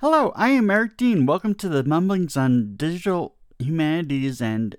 Hello, I am Eric Dean. Welcome to the Mumblings on Digital Humanities and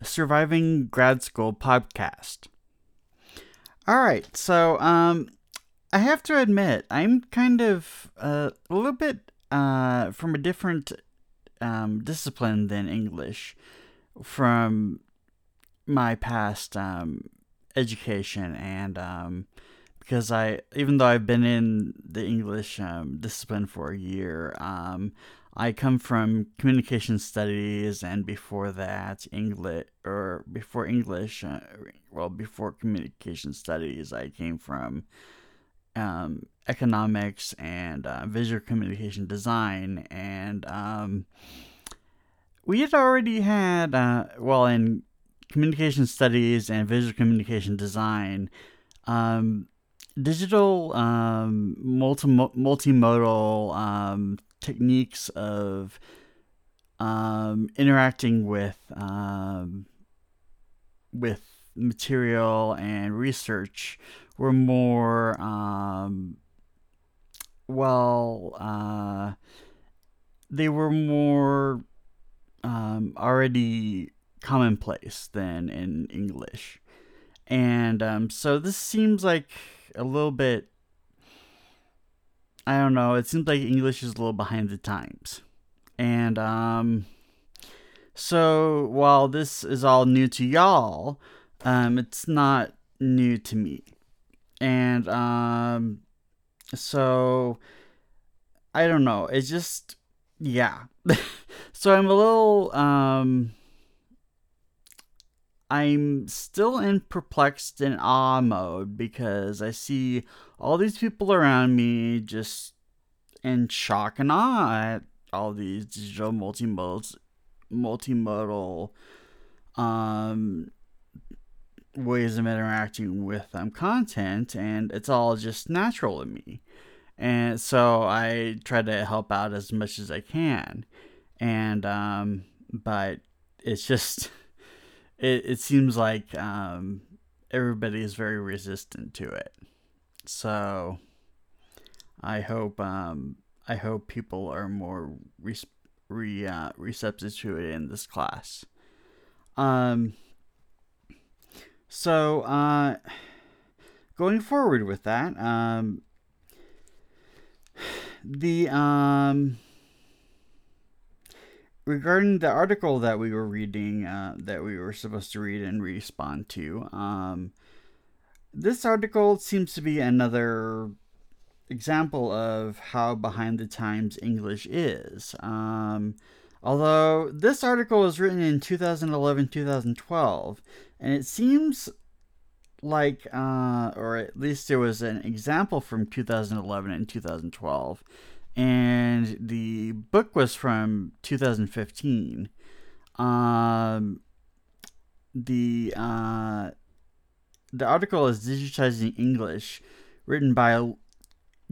Surviving Grad School podcast. All right, so um, I have to admit, I'm kind of uh, a little bit uh, from a different um, discipline than English from my past um, education and um, because I even though I've been in the English um, discipline for a year, um, I come from communication studies and before that English or before English, uh, well before communication studies, I came from um, economics and uh, visual communication design and um, we had already had uh, well in communication studies and visual communication design, um, digital um, multi- multimodal um, techniques of um, interacting with um, with material and research were more um, well uh, they were more um, already commonplace than in English. And so this seems like a little bit. I don't know. It seems like English is a little behind the times. And um, so while this is all new to y'all, um, it's not new to me. And um, so I don't know. It's just, yeah. so I'm a little. Um, I'm still in perplexed and awe mode because I see all these people around me just in shock and awe at all these digital multimodal multimodal um ways of interacting with um content and it's all just natural to me. And so I try to help out as much as I can. And um but it's just it, it seems like um, everybody is very resistant to it. So I hope um, I hope people are more re, re uh, receptive to it in this class. Um. So uh, going forward with that, um, the um regarding the article that we were reading, uh, that we were supposed to read and respond to, um, this article seems to be another example of how behind the times English is. Um, although this article was written in 2011 2012, and it seems like, uh, or at least there was an example from 2011 and 2012 and the book was from 2015. Um, the uh, the article is digitizing English, written by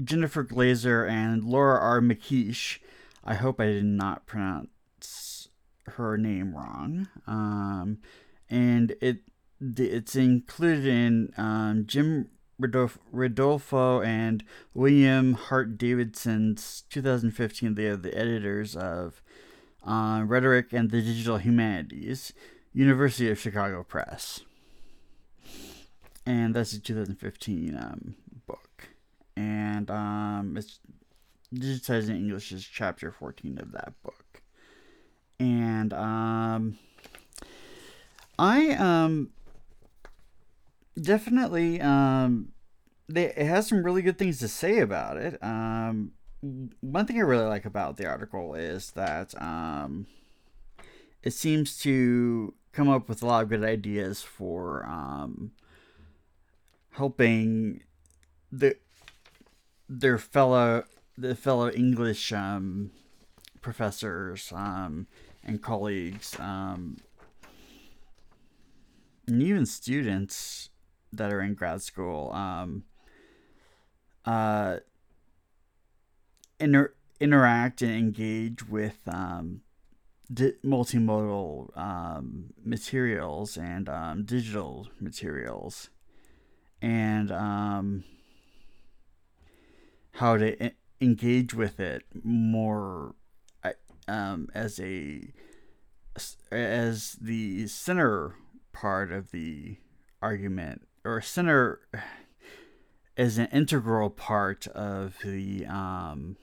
Jennifer Glaser and Laura R. McKeish. I hope I did not pronounce her name wrong. Um, and it it's included in um, Jim Ridolfo and William Hart Davidson's 2015. They are the editors of uh, Rhetoric and the Digital Humanities, University of Chicago Press. And that's a 2015 um, book. And um, it's Digitizing English is chapter 14 of that book. And um, I um, definitely um they, it has some really good things to say about it. Um one thing i really like about the article is that um it seems to come up with a lot of good ideas for um helping the their fellow the fellow english um professors um and colleagues um and even students that are in grad school um, uh, inter- interact and engage with um, di- multimodal um, materials and um, digital materials. And um, how to engage with it more um, as a as the center part of the argument or center is an integral part of the um,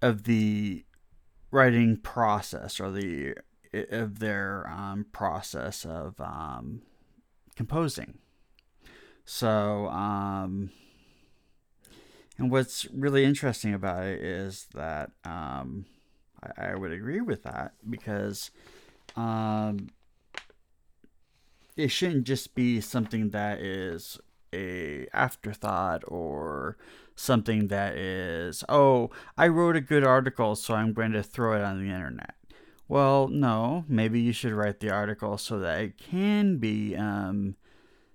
of the writing process or the of their um, process of um, composing. So, um, and what's really interesting about it is that um, I, I, would agree with that because um, it shouldn't just be something that is a afterthought or something that is oh i wrote a good article so i'm going to throw it on the internet. Well no maybe you should write the article so that it can be um,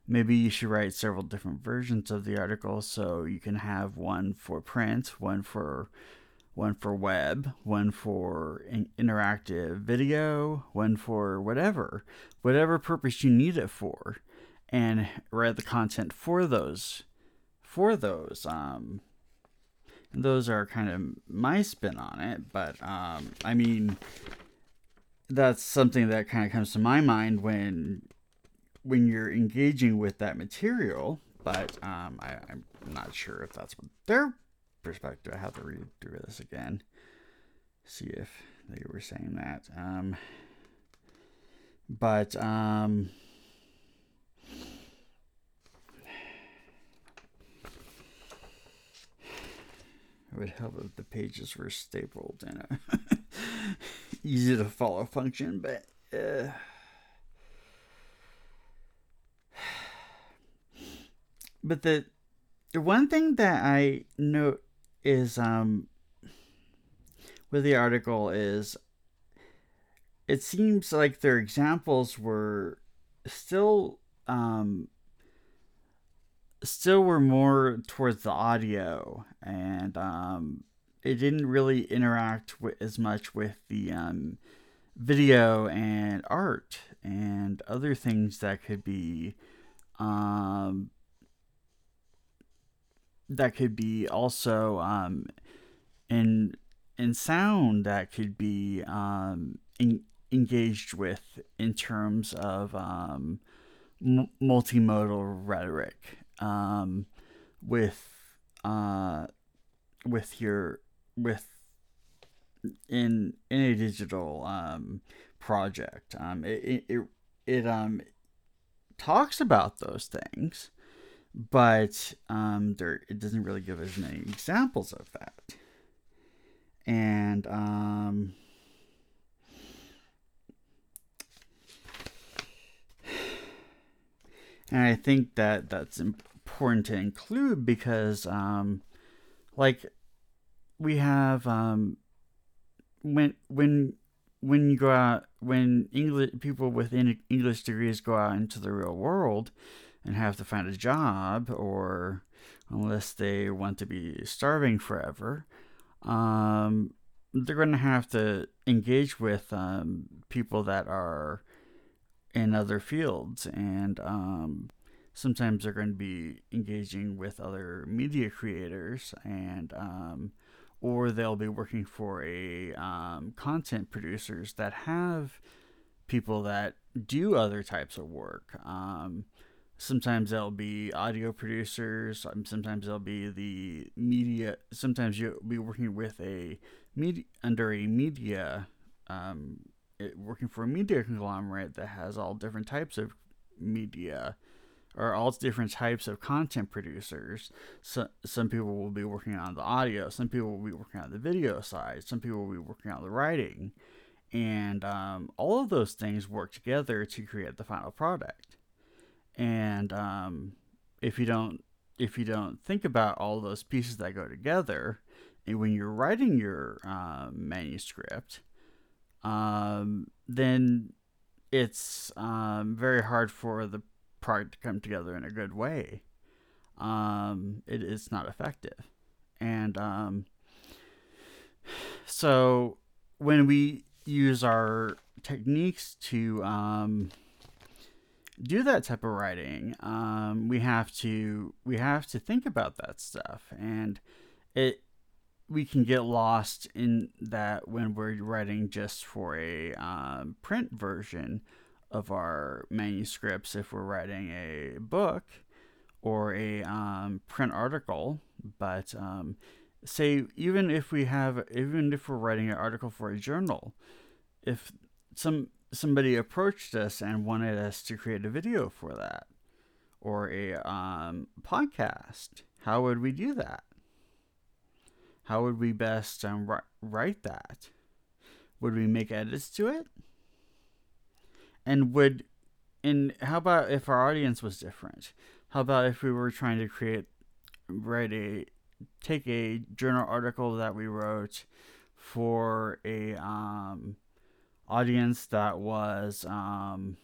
maybe you should write several different versions of the article so you can have one for print one for one for web one for in- interactive video one for whatever whatever purpose you need it for. And write the content for those for those um those are kind of my spin on it but um i mean that's something that kind of comes to my mind when when you're engaging with that material but um I, i'm not sure if that's what their perspective i have to read through this again see if they were saying that. Um but um It would help if the pages were stapled in a easy to follow function, but uh, but the the one thing that I note is um with the article is it seems like their examples were still um still were more towards the audio and um, it didn't really interact with, as much with the um, video and art and other things that could be um, that could be also um, in in sound that could be um, in, engaged with in terms of um, m- multimodal rhetoric um, with uh, with your with in in a digital um, project. Um, it, it it um talks about those things, but um, there it doesn't really give us many examples of that. And um, and I think that that's important to include because, um, like, we have um, when when when you go out when English people with English degrees go out into the real world and have to find a job, or unless they want to be starving forever, um, they're going to have to engage with um, people that are in other fields and um, sometimes they're going to be engaging with other media creators and um, or they'll be working for a um, content producers that have people that do other types of work um, sometimes they'll be audio producers um, sometimes they'll be the media sometimes you'll be working with a media under a media um, it, working for a media conglomerate that has all different types of media or all different types of content producers. So, some people will be working on the audio, some people will be working on the video side, some people will be working on the writing. And um, all of those things work together to create the final product. And um, if you don't if you don't think about all those pieces that go together, and when you're writing your uh, manuscript, um, then it's um, very hard for the product to come together in a good way. Um, it is not effective, and um, so when we use our techniques to um, do that type of writing, um, we have to we have to think about that stuff, and it we can get lost in that when we're writing just for a um, print version of our manuscripts. If we're writing a book or a um, print article, but um, say even if we have even if we're writing an article for a journal, if some somebody approached us and wanted us to create a video for that or a um, podcast, how would we do that? How would we best um, write that? Would we make edits to it? And would and how about if our audience was different? How about if we were trying to create write a take a journal article that we wrote for a um, audience that was um,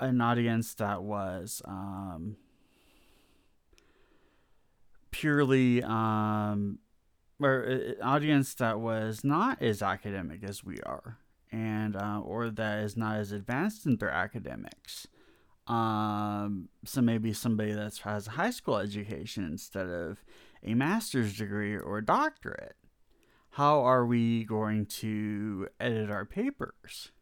an audience that was um, purely um, or an audience that was not as academic as we are and uh, or that is not as advanced in their academics. Um, so maybe somebody that has a high school education instead of a master's degree or a doctorate how are we going to edit our papers?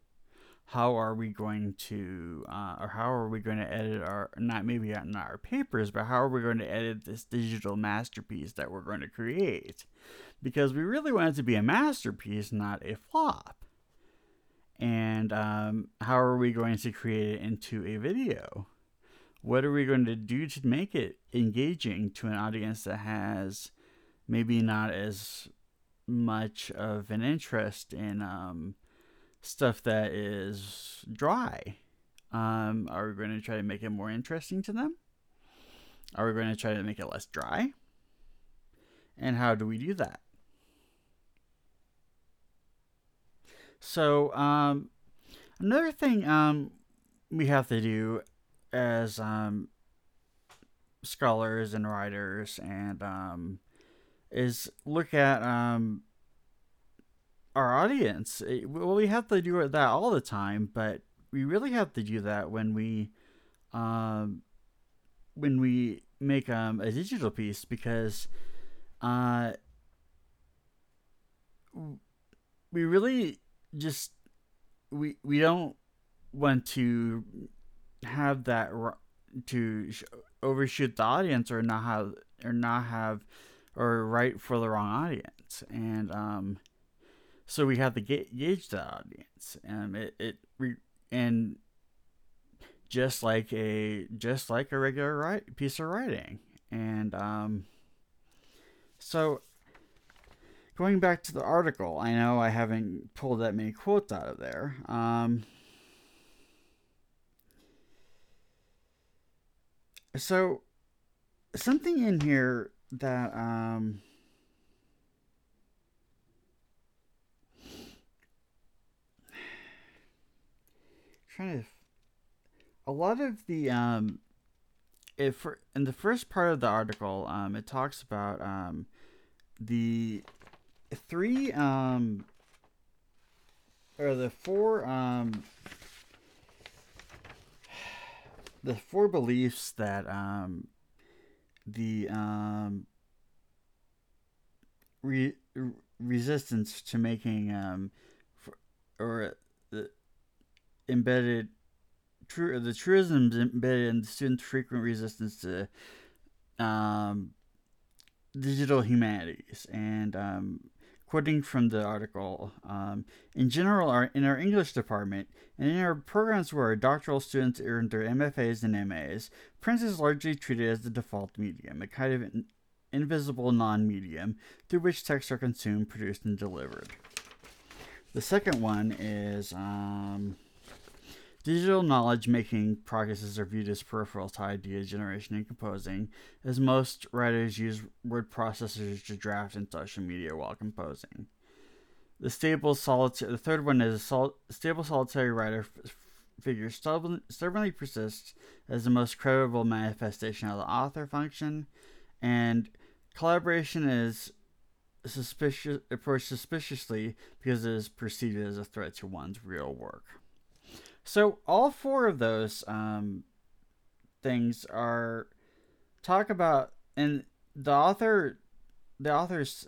How are we going to, uh, or how are we going to edit our, not maybe not our papers, but how are we going to edit this digital masterpiece that we're going to create? Because we really want it to be a masterpiece, not a flop. And um, how are we going to create it into a video? What are we going to do to make it engaging to an audience that has maybe not as much of an interest in um, stuff that is dry. Um, are we going to try to make it more interesting to them? Are we going to try to make it less dry? And how do we do that? So, um, another thing um, we have to do as um, scholars and writers and um, is look at um, our audience. It, well, we have to do that all the time, but we really have to do that when we um, when we make um, a digital piece because uh, we really just we we don't want to have that to overshoot the audience or not have or not have or write for the wrong audience, and um, so we have to get, gauge the audience, and it it and just like a just like a regular write, piece of writing, and um, so going back to the article, I know I haven't pulled that many quotes out of there. Um, so something in here that um trying to a lot of the um if in the first part of the article um it talks about um the three um or the four um the four beliefs that um the um, re- resistance to making um, for, or the embedded true the truisms embedded in the student's frequent resistance to um, digital humanities and um, quoting from the article um, in general our, in our english department and in our programs where our doctoral students earn their mfas and mas print is largely treated as the default medium a kind of in, invisible non-medium through which texts are consumed produced and delivered. The second one is um, Digital knowledge making practices are viewed as peripheral to idea generation and composing, as most writers use word processors to draft and social media while composing. The stable solitary, the third one is a sol- stable solitary writer f- figure stubborn, stubbornly persists as the most credible manifestation of the author function, and collaboration is suspicious approached suspiciously because it is perceived as a threat to one's real work. So all four of those um, things are talk about, and the author, the authors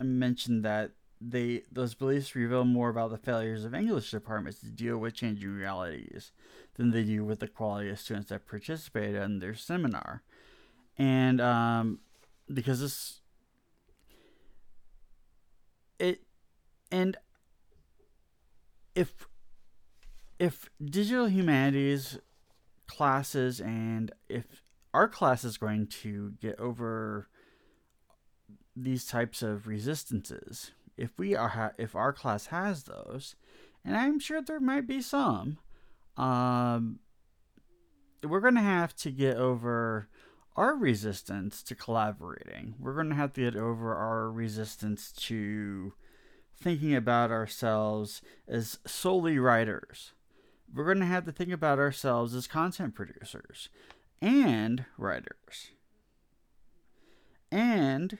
mentioned that they those beliefs reveal more about the failures of English departments to deal with changing realities than they do with the quality of students that participated in their seminar, and um, because this it and if if digital humanities classes and if our class is going to get over these types of resistances if we are ha- if our class has those and i'm sure there might be some um we're going to have to get over our resistance to collaborating. We're going to have to get over our resistance to thinking about ourselves as solely writers we're going to have to think about ourselves as content producers and writers and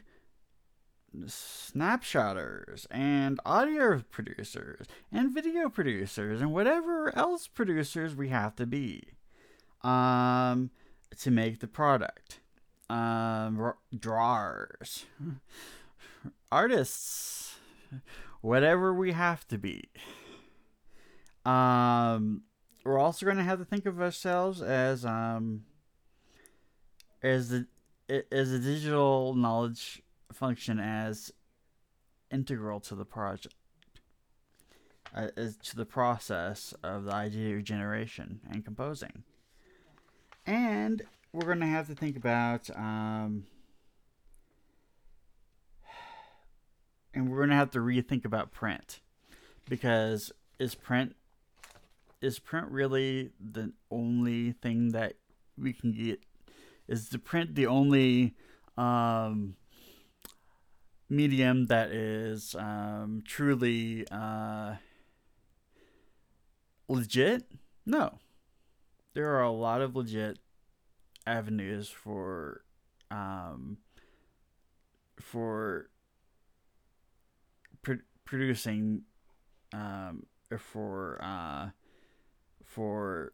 snapshotters and audio producers and video producers and whatever else producers we have to be um, to make the product. Um, drawers, artists, whatever we have to be. Um, we're also going to have to think of ourselves as um, as the as a digital knowledge function as integral to the project, uh, to the process of the idea generation and composing. And we're going to have to think about, um, and we're going to have to rethink about print because is print is print really the only thing that we can get is the print the only um, medium that is um, truly uh, legit? No. There are a lot of legit avenues for um, for pr- producing um, for uh, for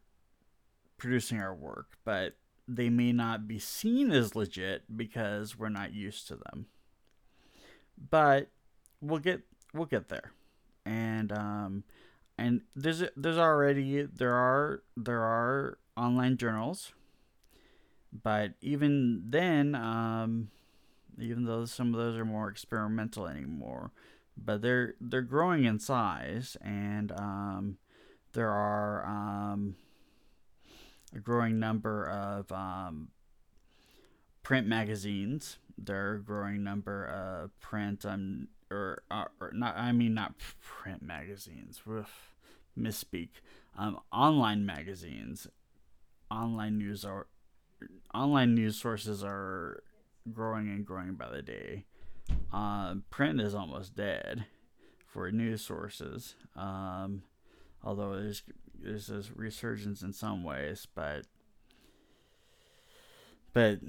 producing our work, but they may not be seen as legit because we're not used to them. But we'll get we'll get there, and um, and there's there's already there are there are online journals, but even then, um, even though some of those are more experimental anymore, but they're they're growing in size, and um, there are um, a growing number of um, print magazines there are a growing number of print um, or, uh, or not I mean not print magazines. Oof, misspeak. Um, online magazines, online news are online news sources are growing and growing by the day. Uh, print is almost dead for news sources. Um, although there's there's this resurgence in some ways, but but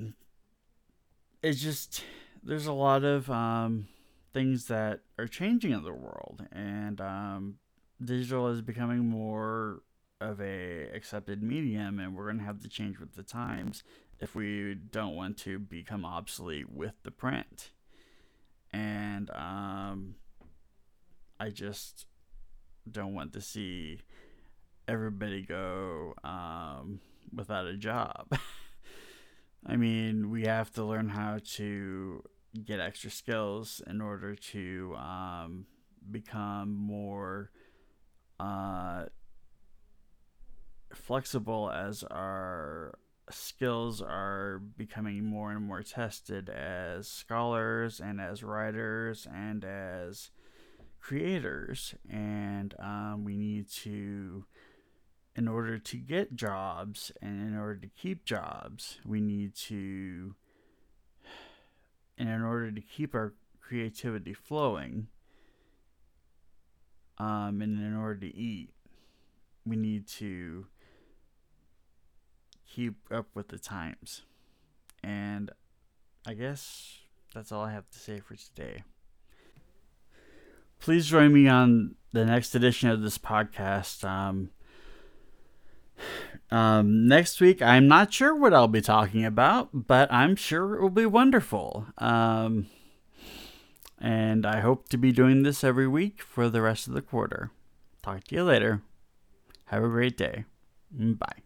it's just there's a lot of um, things that are changing in the world, and um, digital is becoming more of a accepted medium, and we're gonna have to change with the times if we don't want to become obsolete with the print. And um, I just don't want to see everybody go um, without a job. I mean, we have to learn how to get extra skills in order to um, become more uh, flexible as our skills are becoming more and more tested as scholars and as writers and as creators. And um, we need to in order to get jobs and in order to keep jobs, we need to, and in order to keep our creativity flowing, um, and in order to eat, we need to keep up with the times. And I guess that's all I have to say for today. Please join me on the next edition of this podcast. Um, Um, next week, I'm not sure what I'll be talking about, but I'm sure it will be wonderful. Um, and I hope to be doing this every week for the rest of the quarter. Talk to you later. Have a great day. Bye.